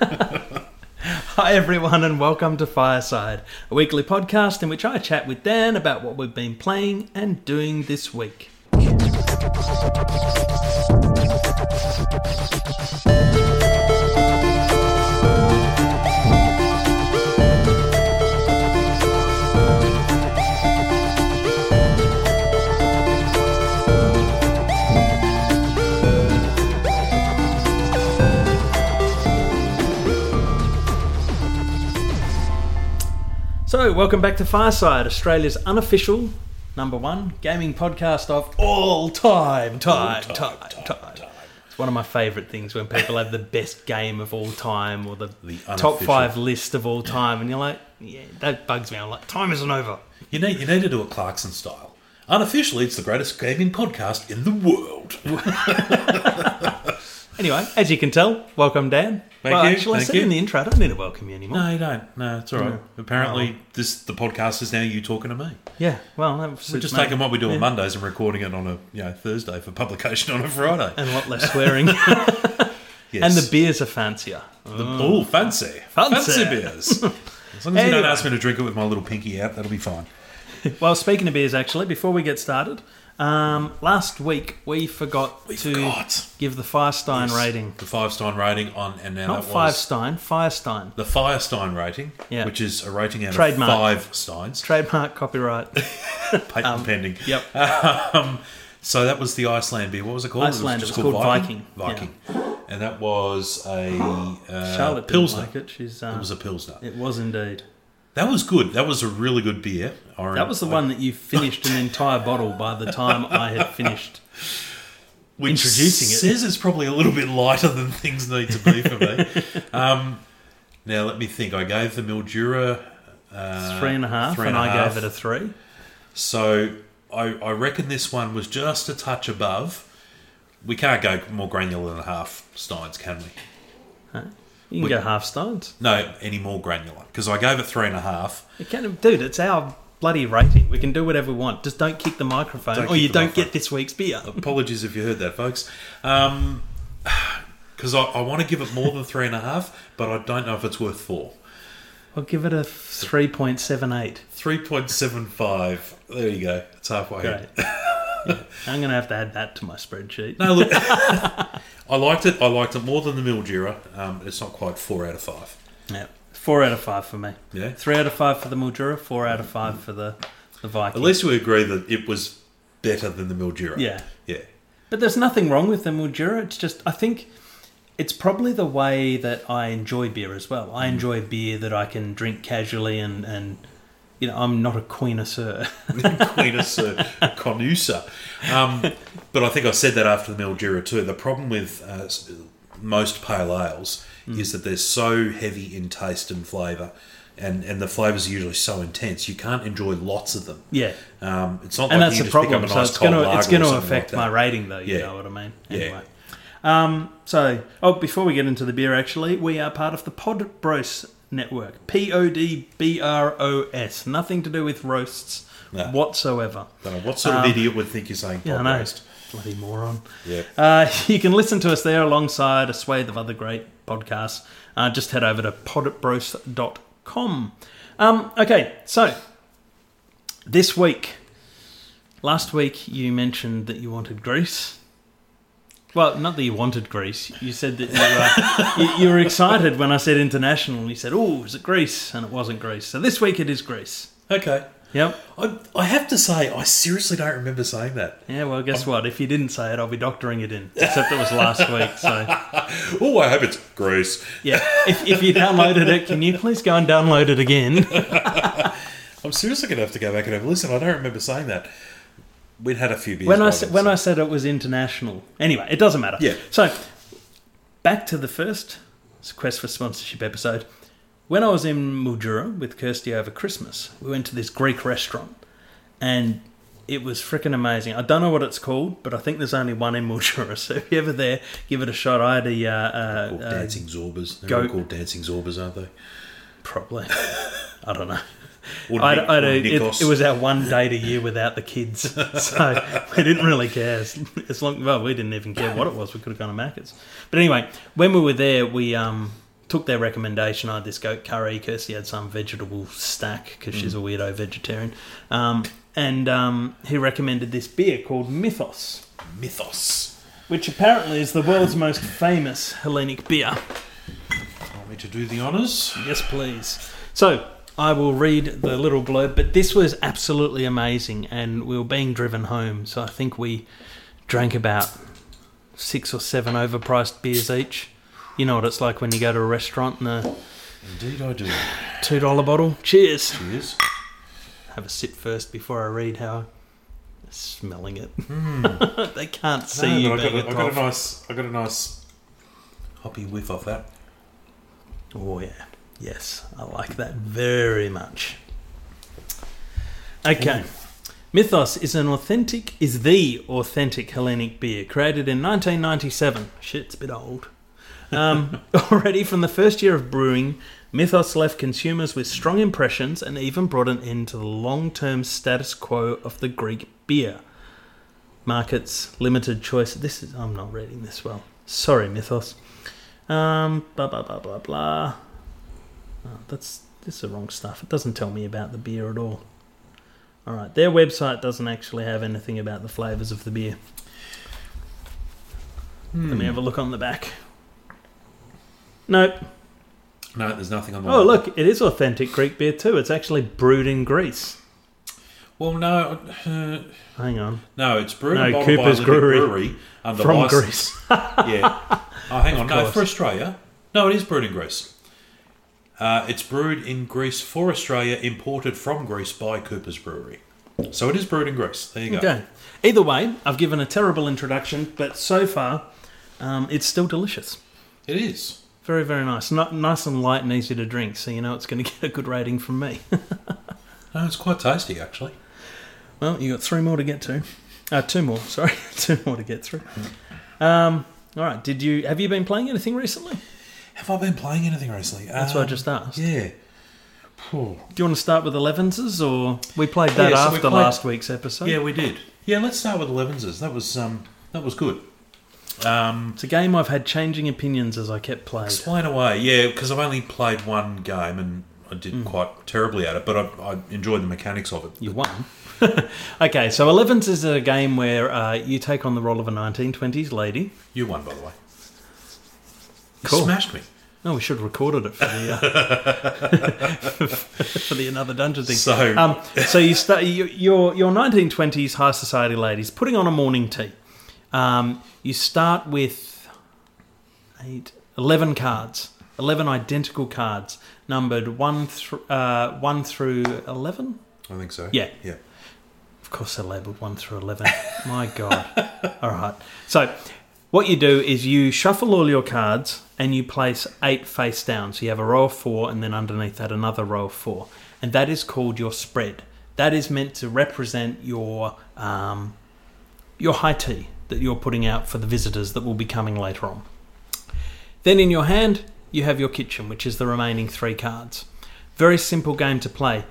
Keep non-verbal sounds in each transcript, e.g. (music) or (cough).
(laughs) Hi, everyone, and welcome to Fireside, a weekly podcast in which I chat with Dan about what we've been playing and doing this week. So, welcome back to Fireside, Australia's unofficial number one gaming podcast of all time. Time, time, time. It's one of my favourite things when people have the best game of all time or the, The top five list of all time, and you're like, yeah, that bugs me. I'm like, time isn't over. You need you need to do it Clarkson style. Unofficially, it's the greatest gaming podcast in the world. (laughs) Anyway, as you can tell, welcome, Dan. Thank well, you, actually, I thank said you. in the intro, I don't need to welcome you anymore. No, you don't. No, it's all right. Mm. Apparently, oh, this the podcast is now you talking to me. Yeah, well, that We're just me. taking what we do Yeah. on Mondays and recording it on a you know Thursday for publication on a Friday. And a lot less swearing. (laughs) Yes. and the beers are fancier. The, oh, fancy, Fancy. beers. (laughs) As long as you don't ask me to drink it with my little pinky out, that'll be fine. Well, speaking of beers, actually, before we get started, um, last week we forgot to forgot. give the Firestein Yes. rating. The Firestein rating on, and now Not that was Firestein, Firestein. the Firestein rating, Yeah. which is a rating out Trademark. of five steins, Trademark, copyright. (laughs) patent pending. Yep. Um, so that was the Iceland beer. What was it called? Iceland, It was it was called called Viking. Viking, Viking. And that was a uh, Charlotte pilsner. like it. She's, uh, It was a pilsner. it was indeed. That was good. That was a really good beer. I That was the I- one that you finished an entire bottle by the time I had finished. (laughs) which introducing it. Says it's probably a little bit lighter than things need to be for me. (laughs) um, now let me think. I gave the Mildura uh, Three and a half, three and a I half. gave it a three. So I, I reckon this one was just a touch above. We can't go more granular than a half steins, can we? You can go half stoned. No, any more granular because I gave it three and a half. You can, dude, it's our bloody rating. We can do whatever we want. Just don't kick the microphone, Don't or you don't microphone. get this week's beer. Apologies if you heard that, folks. Um (sighs) 'cause because I, I want to give it more than three and a half, but I don't know if it's worth four. I'll give it a three point seven eight. Three point seven five. There you go. It's halfway. (laughs) Yeah. I'm going to have to add that to my spreadsheet. No, look, (laughs) I liked it. I liked it more than the Mildura. Um, it's not quite four out of five. Yeah. Four out of five for me. Yeah. Three out of five for the Mildura, four out of five for the, the Viking. At least we agree that it was better than the Mildura. Yeah. Yeah. But there's nothing wrong with the Mildura. It's just, I think it's probably the way that I enjoy beer as well. Mm. I enjoy beer that I can drink casually and, and you know, I'm not a queenesseur. (laughs) Queenus uh, Conusa. Um, but I think I said that after the Mildura too. The problem with uh, most pale ales Mm. is that they're so heavy in taste and flavour. And, and the flavours are usually so intense, you can't enjoy lots of them. yeah. Um, it's not and like that's you the problem. So nice it's going to it's going to affect like my rating, though. You Yeah. know what I mean? Yeah. Anyway. Um, so, oh, before we get into the beer, actually, we are part of the Pod Bros network. P O D B R O S. Nothing to do with roasts No. whatsoever. Don't know what sort of Um, idiot would think you're saying Yeah, I pod know. roast. Bloody moron. Yeah. Uh, (laughs) you can listen to us there alongside a swathe of other great podcasts. Uh, just head over to podbros.com. Um, okay, so this week, last week you mentioned that you wanted Greece. Well, not that you wanted Greece. You said that you, uh, you, you were excited when I said international. And You said, "Oh, is it Greece?" And it wasn't Greece. So this week it is Greece. Okay. Yep. I, I have to say, I seriously don't remember saying that. Yeah. Well, guess what? If you didn't say it, I'll be doctoring it in. Except it was last (laughs) week. So Oh, I hope it's Greece. yeah. If, if you downloaded it, can you please go and download it again? (laughs) I'm seriously going to have to go back and have a listen. I don't remember saying that. We'd had a few beers. when I said, when I said it was international. Anyway, it doesn't matter. Yeah. So back to the first quest for sponsorship episode. When I was in Mildura with Kirsty over Christmas, we went to this Greek restaurant, and it was freaking amazing. I don't know what it's called, but I think there's only one in Mildura. (laughs) So if you're ever there, give it a shot. I had a uh, uh, Called uh, dancing zorbas. They're go- all called dancing zorbas, aren't they? probably. (laughs) I don't know. Or, I, Nick- I, it, it was our one date a year without the kids, (laughs) so we didn't really care. As, as long, well, we didn't even care what it was. We could have gone to Macca's. But anyway, when we were there, we um, took their recommendation. I had this goat curry. Kirsty had some vegetable stack because she's a weirdo vegetarian. Um, and um, he recommended this beer called Mythos, Mythos. which apparently is the world's most famous Hellenic beer. Want me to do the honours? Yes, please. So I will read the little blurb, but this was absolutely amazing, and we were being driven home. So I think we drank about six or seven overpriced beers each. You know what it's like when you go to a restaurant and a Indeed, I do. two dollar bottle. Cheers. Cheers. Have a sip first before I read how. I'm Smelling it. Hmm. (laughs) they can't see No, you I got, a, I got a nice, I got a nice hoppy whiff off that. Oh yeah, yes, I like that very much. Okay, Mythos is an authentic, is the authentic Hellenic beer created in 1997. Shit, it's a bit old. Um, (laughs) already from the first year of brewing, Mythos left consumers with strong impressions and even brought an end to the long-term status quo of the Greek beer markets, limited choice. This is I'm not reading this well. Sorry, Mythos. Um, blah blah blah blah blah. Oh, that's this is the wrong stuff. It doesn't tell me about the beer at all. All right, their website doesn't actually have anything about the flavors of the beer. Let me have a look on the back. Nope. No, there's nothing on the. Oh, look, it is authentic Greek beer too. It's actually brewed in Greece. Well, no, uh, Hang on. no, it's brewed No, and Cooper's by Brewery. Brewery under From license. Greece. (laughs) yeah. Oh, hang on. No, course. for Australia. No, it is brewed in Greece. Uh, it's brewed in Greece for Australia, imported from Greece by Cooper's Brewery. So it is brewed in Greece. There you go. Okay. Either way, I've given a terrible introduction, but so far, um, it's still delicious. It is. Very, very nice. Not nice and light and easy to drink, so you know it's going (laughs) to get a good rating from me. (laughs) No, it's quite tasty actually. well, you got three more to get to. Uh, two more, (laughs) sorry, two more to get through. Um, all right. Did you have you been playing anything recently? Have I been playing anything recently? That's what I Um, just asked. Yeah. Phew. Do you want to start with Elevenses, or we played that Yeah, so we after played- last week's episode? Yeah, we did. Yeah, let's start with Elevenses. That was um, that was good. Um, It's a game I've had changing opinions as I kept playing. explain away. Yeah, because I've only played one game and I did Mm. quite terribly at it, but I, I enjoyed the mechanics of it. You won. (laughs) okay, so Elevens is a game where uh, you take on the role of a 1920s lady. You won, by the way. You smashed me. Oh, we should have recorded it for the uh, (laughs) for the another dungeon thing. So- um, so you start your your 1920s high society ladies putting on a morning tea. Um, you start with eight, 11 cards, 11 identical cards, numbered one through uh, one through 11. I think so. Yeah. Yeah. Of course, they're labelled 1 through 11. My God. (laughs) All right. So, what you do is you shuffle all your cards and you place eight face down. So, you have a row of four and then underneath that, another row of four. And that is called your spread. That is meant to represent your, um, your high tea that you're putting out for the visitors that will be coming later on. Then, in your hand, you have your kitchen, which is the remaining three cards. Very simple game to play.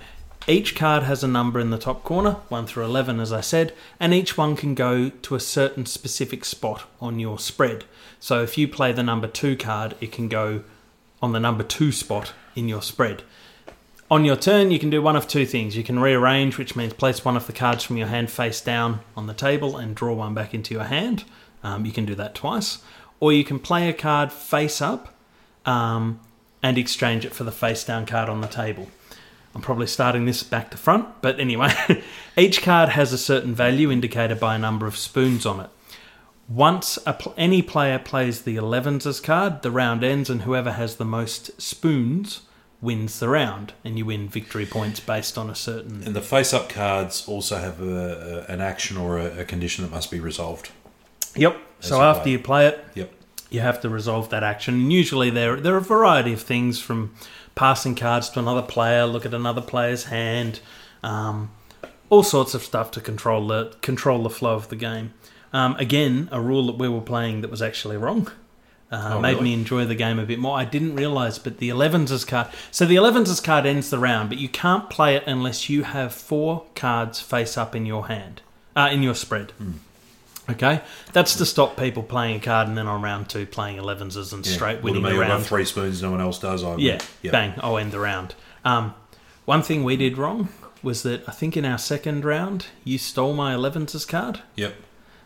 Each card has a number in the top corner, 1 through 11, as I said, and each one can go to a certain specific spot on your spread. So if you play the number 2 card, it can go on the number 2 spot in your spread. On your turn, you can do one of two things. You can rearrange, which means place one of the cards from your hand face down on the table and draw one back into your hand. Um, you can do that twice. Or you can play a card face up um, and exchange it for the face down card on the table. I'm probably starting this back to front, but anyway, (laughs) each card has a certain value indicated by a number of spoons on it. Once a pl- any player plays the 11s card, the round ends, and whoever has the most spoons wins the round, and you win victory points based on a certain. And the face-up cards also have a, a, an action or a, a condition that must be resolved. Yep. So after play. you play it, Yep. You have to resolve that action. And usually there there are a variety of things from passing cards to another player, look at another player's hand, um, all sorts of stuff to control the control the flow of the game. Um, again, a rule that we were playing that was actually wrong. Uh, Oh, made really? me enjoy the game a bit more. I didn't realise, but the 11s card. So the 11s card ends the round, but you can't play it unless you have four cards face up in your hand, uh, in your spread. Okay, that's to stop people playing a card and then on round two playing 11s and Yeah. straight Well, winning to the me, I've got round. three spoons, no one else does. I Yeah, Yep. bang, I'll end the round. Um, one thing we did wrong was that I think in our second round you stole my 11s card. Yep.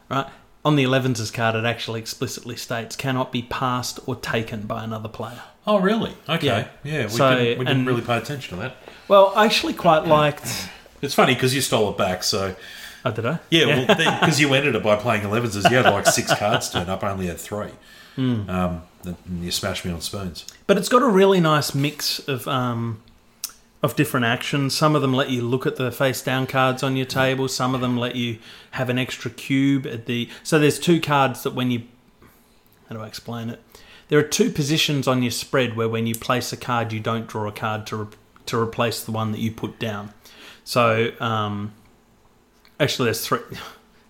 Right on the 11s card, it actually explicitly states cannot be passed or taken by another player. Oh, really? Okay. Yeah. Yeah. we, So, didn't, we didn't and- really pay attention to that. Well, I actually quite liked. It's funny because you stole it back, so Oh, did I? yeah. Well, because you ended it by playing 11s, as you had like six cards turn up. I only had three. Hmm. Um, and you smashed me on spoons. But it's got a really nice mix of um, of different actions. Some of them let you look at the face down cards on your table. Some of them let you have an extra cube at the. So there's two cards that when you. How do I explain it? There are two positions on your spread where when you place a card, you don't draw a card to re- to replace the one that you put down. So um, actually, there's three.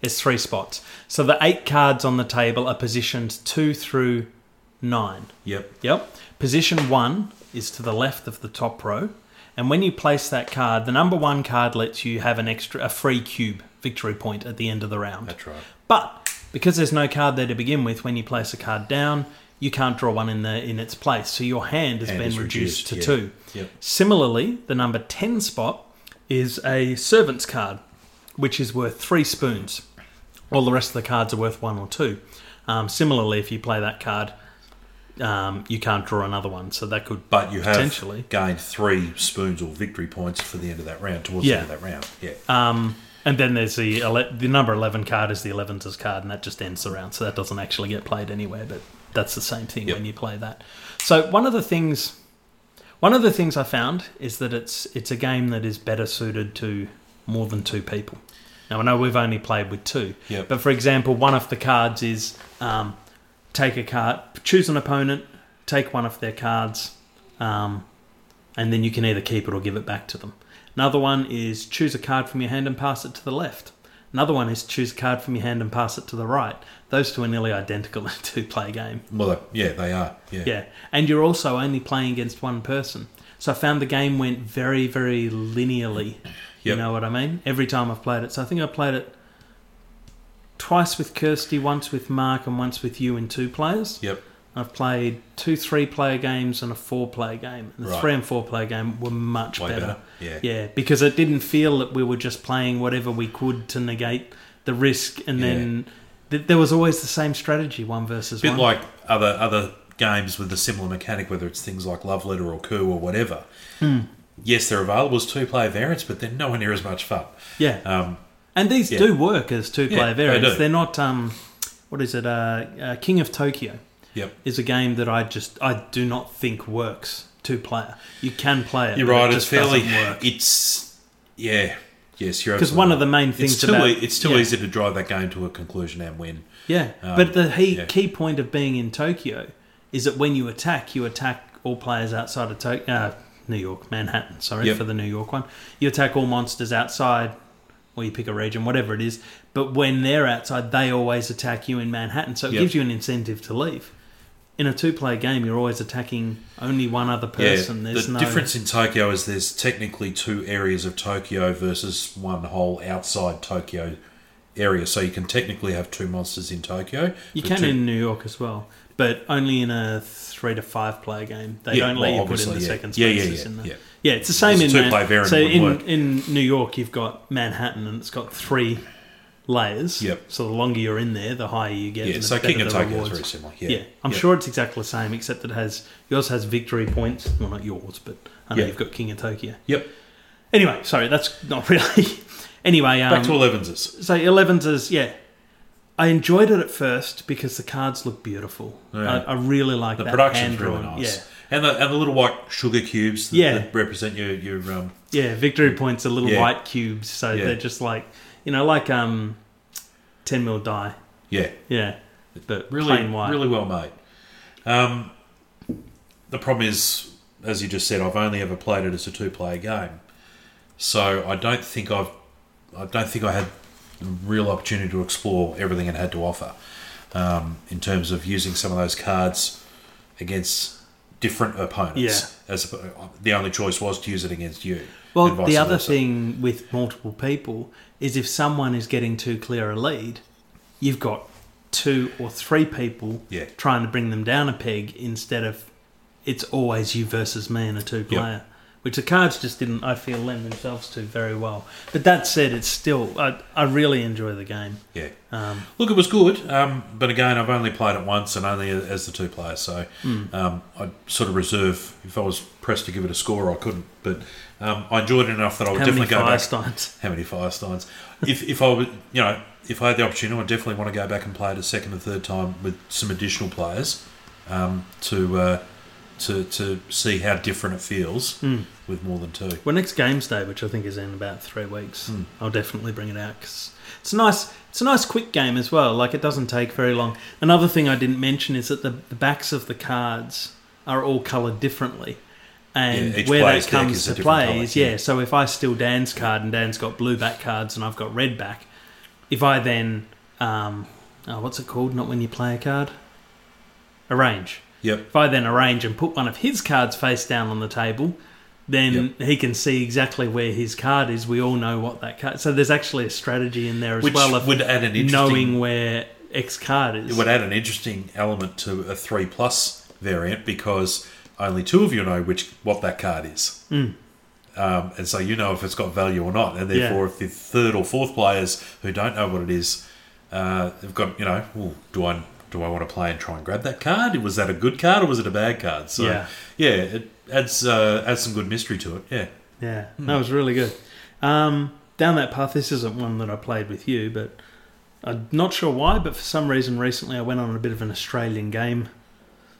There's three spots. So the eight cards on the table are positioned two through nine. Yep. Yep. Position one is to the left of the top row. And when you place that card, the number one card lets you have an extra, a free cube victory point at the end of the round. That's right. But because there's no card there to begin with, when you place a card down, you can't draw one in the in its place. So your hand has Hand been reduced, reduced, to yeah. two. Yep. Similarly, the number ten spot is a servant's card, which is worth three spoons. All the rest of the cards are worth one or two. Um, similarly, if you play that card, um, you can't draw another one. So that could But you have Potentially. gained three spoons or victory points for the end of that round, towards Yeah. the end of that round. Yeah. Um, and then there's the ele- the number eleven card is the eleventh card, and that just ends the round. So that doesn't actually get played anywhere, but that's the same thing Yep. when you play that. So one of the things, one of the things I found is that it's it's a game that is better suited to more than two people. Now I know we've only played with two, Yep. but for example, one of the cards is um, take a card, choose an opponent, take one of their cards, um, and then you can either keep it or give it back to them. Another one is choose a card from your hand and pass it to the left. Another one is choose a card from your hand and pass it to the right. Those two are nearly identical (laughs) in a two-player game. Well, yeah, they are. Yeah. Yeah, and you're also only playing against one person. So I found the game went very, very linearly. You know what I mean? Every time I've played it. So I think I played it twice with Kirsty, once with Mark, and once with you in two players. Yep. I've played two three-player games and a four-player game. And the Right. three and four-player game were much Way better. better. Yeah. Yeah, because it didn't feel that we were just playing whatever we could to negate the risk, and Yeah. then th- there was always the same strategy, one versus bit one. like other other games with a similar mechanic, whether it's things like Love Letter or Coup or whatever. Hmm. Yes, they're available as two player variants, but they're nowhere near as much fun. yeah, Um, and these yeah. do work as two-player Yeah, they variants. do. They're not. Um, what is it? Uh, uh, King of Tokyo yep. is a game that I just I do not think works two-player. You can play it. You're right. It It's just fairly. doesn't work. It's yeah. Yes, you're Because one right. of the main things it's too about e- it's too yeah. easy to drive that game to a conclusion and win. Yeah, Um, but the he, yeah. key point of being in Tokyo is that when you attack, you attack all players outside of Tokyo, uh, New York, Manhattan. Sorry Yep. for the New York one. You attack all monsters outside, or you pick a region, whatever it is. But when they're outside, they always attack you in Manhattan. So it Yep. gives you an incentive to leave. In a two-player game, you're always attacking only one other person. yeah. There's The no difference in Tokyo is there's technically two areas of Tokyo versus one whole outside Tokyo area. So you can technically have two monsters in Tokyo. You can two- in New York as well, but only in a three to five player game. They Yeah, don't let well, you put in the yeah. second Yeah, yeah, yeah, in there. yeah. Yeah, it's the same It's in Man- So in work. in New York, you've got Manhattan, and it's got three layers. Yep. So the longer you're in there, the higher you get. Yeah, so King of Tokyo is very similar. Yeah, Yeah, I'm Yeah. sure it's exactly the same, except it has yours has victory points. Well, not yours, but I know Yeah. you've got King of Tokyo. Yep. Anyway, sorry, that's not (laughs) really. anyway, um, Back to 11s. so 11s is yeah. I enjoyed it at first because the cards look beautiful. Yeah. I, I really like The that production's really nice. And the, and the little white sugar cubes that, Yeah. that represent your, your um, Yeah, yeah. Victory points are little Yeah. white cubes, so Yeah. they're just like you know, like um, ten mil die. yeah, Yeah, but really, plain white. really well made. Um, the problem is, as you just said, I've only ever played it as a two-player game, so I don't think I've, I don't think I had real opportunity to explore everything it had to offer um, in terms of using some of those cards against different opponents. Yeah. As the only choice was to use it against you. Well, the other versa. thing with multiple people is if someone is getting too clear a lead, you've got two or three people Yeah. trying to bring them down a peg instead of it's always you versus me and a two player. Which the cards just didn't, I feel, lend themselves to very well. But that said, it's still, I, I really enjoy the game. Yeah. Um, Look, it was good, um, but again, I've only played it once and only as the two players. So um, I'd sort of reserve. If I was pressed to give it a score, I couldn't. But um, I enjoyed it enough that I would how definitely go back. How many firesteins? How many Firesteins? if if I would, you know, if I had the opportunity, I definitely want to go back and play it a second or third time with some additional players um, to uh, to to see how different it feels with more than two. Well, next games day, which I think is in about three weeks, Hmm. I'll definitely bring it out because it's a nice. It's a nice quick game as well. Like it doesn't take very long. Another thing I didn't mention is that the, the backs of the cards are all coloured differently, and Yeah, where that comes to play is yeah. yeah. So if I steal Dan's card and Dan's got blue back cards and I've got red back, if I then um, oh, what's it called? Not when you play a card. Arrange. Yep. If I then arrange and put one of his cards face down on the table, then he can see exactly where his card is. We all know what that card. So there's actually a strategy in there as Which well of would add an interesting knowing where X card is. It would add an interesting element to a three plus variant because only two of you know which what that card is. Mm. Um, and so you know if it's got value or not, and therefore if the third or fourth players who don't know what it is, uh, they've got you know, "Ooh, do I do I want to play and try and grab that card? Was that a good card or was it a bad card? So Yeah. yeah, it adds uh, adds some good mystery to it. Yeah, Yeah, Hmm. that was really good. Um, down that path, this isn't one that I played with you, but I'm not sure why, but for some reason recently I went on a bit of an Australian game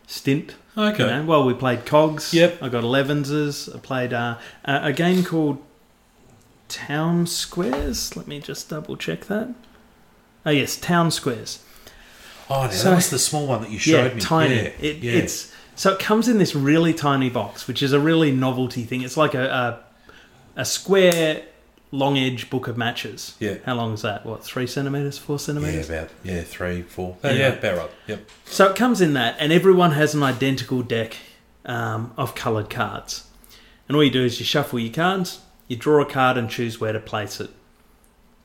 stint. okay, You know, well, we played Cogs. Yep. I got 11s. I played uh, a game called Town Squares. Let me just double check that. Oh, yes, Town Squares. Oh, now So- that was the small one that you showed yeah, me. tiny. Yeah, It, yeah. It's so it comes in this really tiny box, which is a really novelty thing. It's like a a, a square, long edge book of matches. Yeah. How long is that? What three centimeters? Four centimeters? yeah, about yeah three, four. Yeah. Yeah, about right. Yep. So it comes in that, and everyone has an identical deck um, of coloured cards. And all you do is you shuffle your cards, you draw a card, and choose where to place it.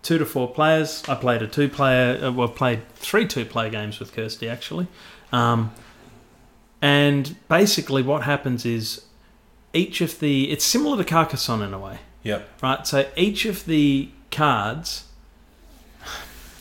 Two to four players. I played a two-player. Uh, well, played three two-player games with Kirsty actually. Um, and basically, what happens is each of the. It's similar to Carcassonne in a way Yep. right? So each of the cards.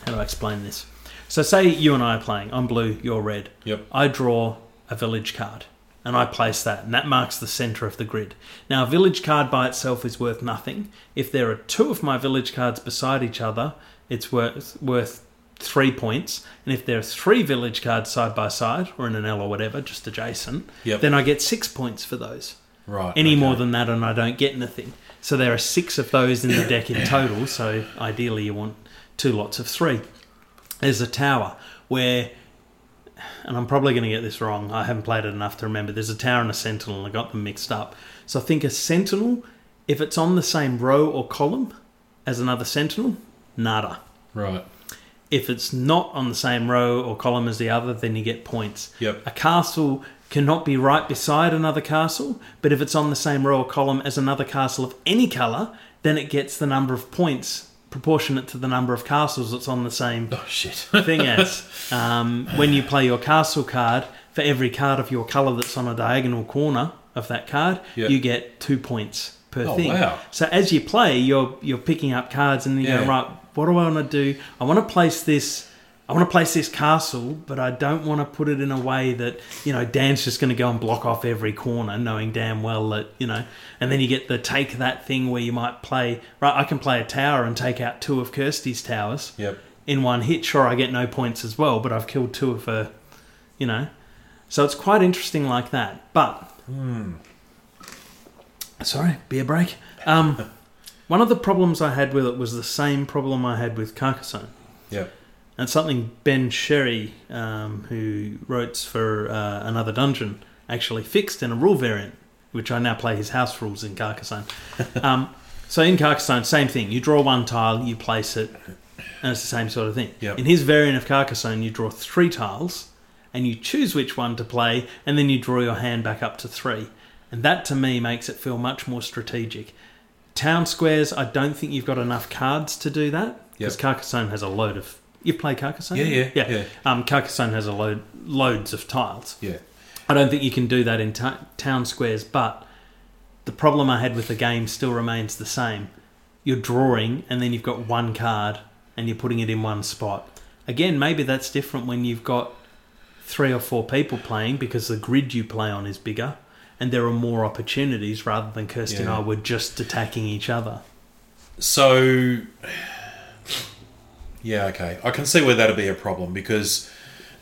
How do I explain this? So say you and I are playing. I'm blue, you're red. Yep. I draw a village card and I place that, and that marks the center of the grid. Now, a village card by itself is worth nothing. If there are two of my village cards beside each other, it's worth worth three points. And if there are three village cards side by side, or in an L or whatever, just adjacent, Yep. then I get six points for those. Right. Any okay. more than that, and I don't get anything. So there are six of those in the deck in (coughs) total. So ideally, you want two lots of three. There's a tower where, and I'm probably going to get this wrong. I haven't played it enough to remember. There's a tower and a sentinel, and I got them mixed up. So I think a sentinel, if it's on the same row or column as another sentinel, nada. Right. If it's not on the same row or column as the other, then you get points. Yep. A castle cannot be right beside another castle, but if it's on the same row or column as another castle of any colour, then it gets the number of points proportionate to the number of castles that's on the same Oh shit. (laughs) thing as. Um, when you play your castle card, for every card of your colour that's on a diagonal corner of that card, Yeah. you get two points per Oh, thing. wow. So as you play, you're you're picking up cards and you Yeah. go right. What do I want to do? I want to place this. I want to place this castle, but I don't want to put it in a way that you know Dan's just going to go and block off every corner, knowing damn well that you know. And then you get the take that thing where you might play right. I can play a tower and take out two of Kirsty's towers Yep. in one hit. Sure, I get no points as well, but I've killed two of her, you know. So it's quite interesting like that. But sorry, beer break. Um, (laughs) one of the problems I had with it was the same problem I had with Carcassonne. Yep. And something Ben Sherry, um, who wrote for uh, another dungeon, actually fixed in a rule variant, which I now play his house rules in Carcassonne. (laughs) um, so in Carcassonne, same thing. You draw one tile, you place it, and it's the same sort of thing. Yep. In his variant of Carcassonne, you draw three tiles, and you choose which one to play, and then you draw your hand back up to three. And that to me makes it feel much more strategic. Town squares, I don't think you've got enough cards to do that because Yep. Carcassonne has a load of You've played Carcassonne? Yeah, yeah, yeah. yeah. Um, Carcassonne has a load, loads of tiles. Yeah. I don't think you can do that in ta town squares, but the problem I had with the game still remains the same. You're drawing, and then you've got one card, and you're putting it in one spot. Again, maybe that's different when you've got three or four people playing because the grid you play on is bigger, and there are more opportunities rather than Kirsty and I were just attacking each other. So, yeah, okay. I can see where that'd be a problem because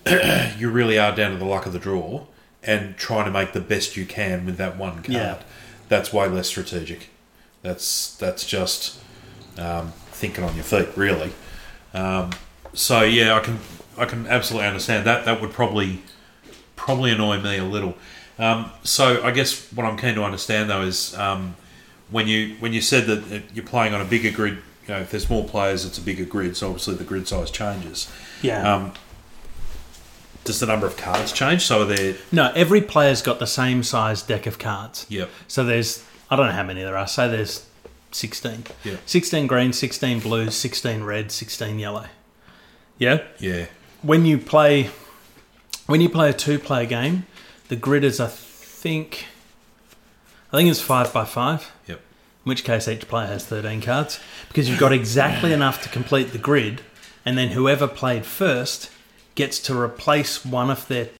(clears throat) you really are down to the luck of the draw and trying to make the best you can with that one card. Yeah. That's way less strategic. That's that's just um, thinking on your feet, really. Um, so yeah, I can I can absolutely understand that. That would probably probably annoy me a little. Um, so I guess what I'm keen to understand though is um, when you when you said that you're playing on a bigger grid. You know, if there's more players, it's a bigger grid. So obviously the grid size changes. Yeah. Um, does the number of cards change? So are there? no, every player's got the same size deck of cards. Yep. So there's, I don't know how many there are. Say there's 16. Yeah. 16 green, 16 blue, 16 red, 16 yellow. Yeah? Yeah. When you play when you play a two-player game, the grid is I think I think it's 5 by 5, Yep. In which case each player has 13 cards because you've got exactly enough to complete the grid and then whoever played first gets to replace one of their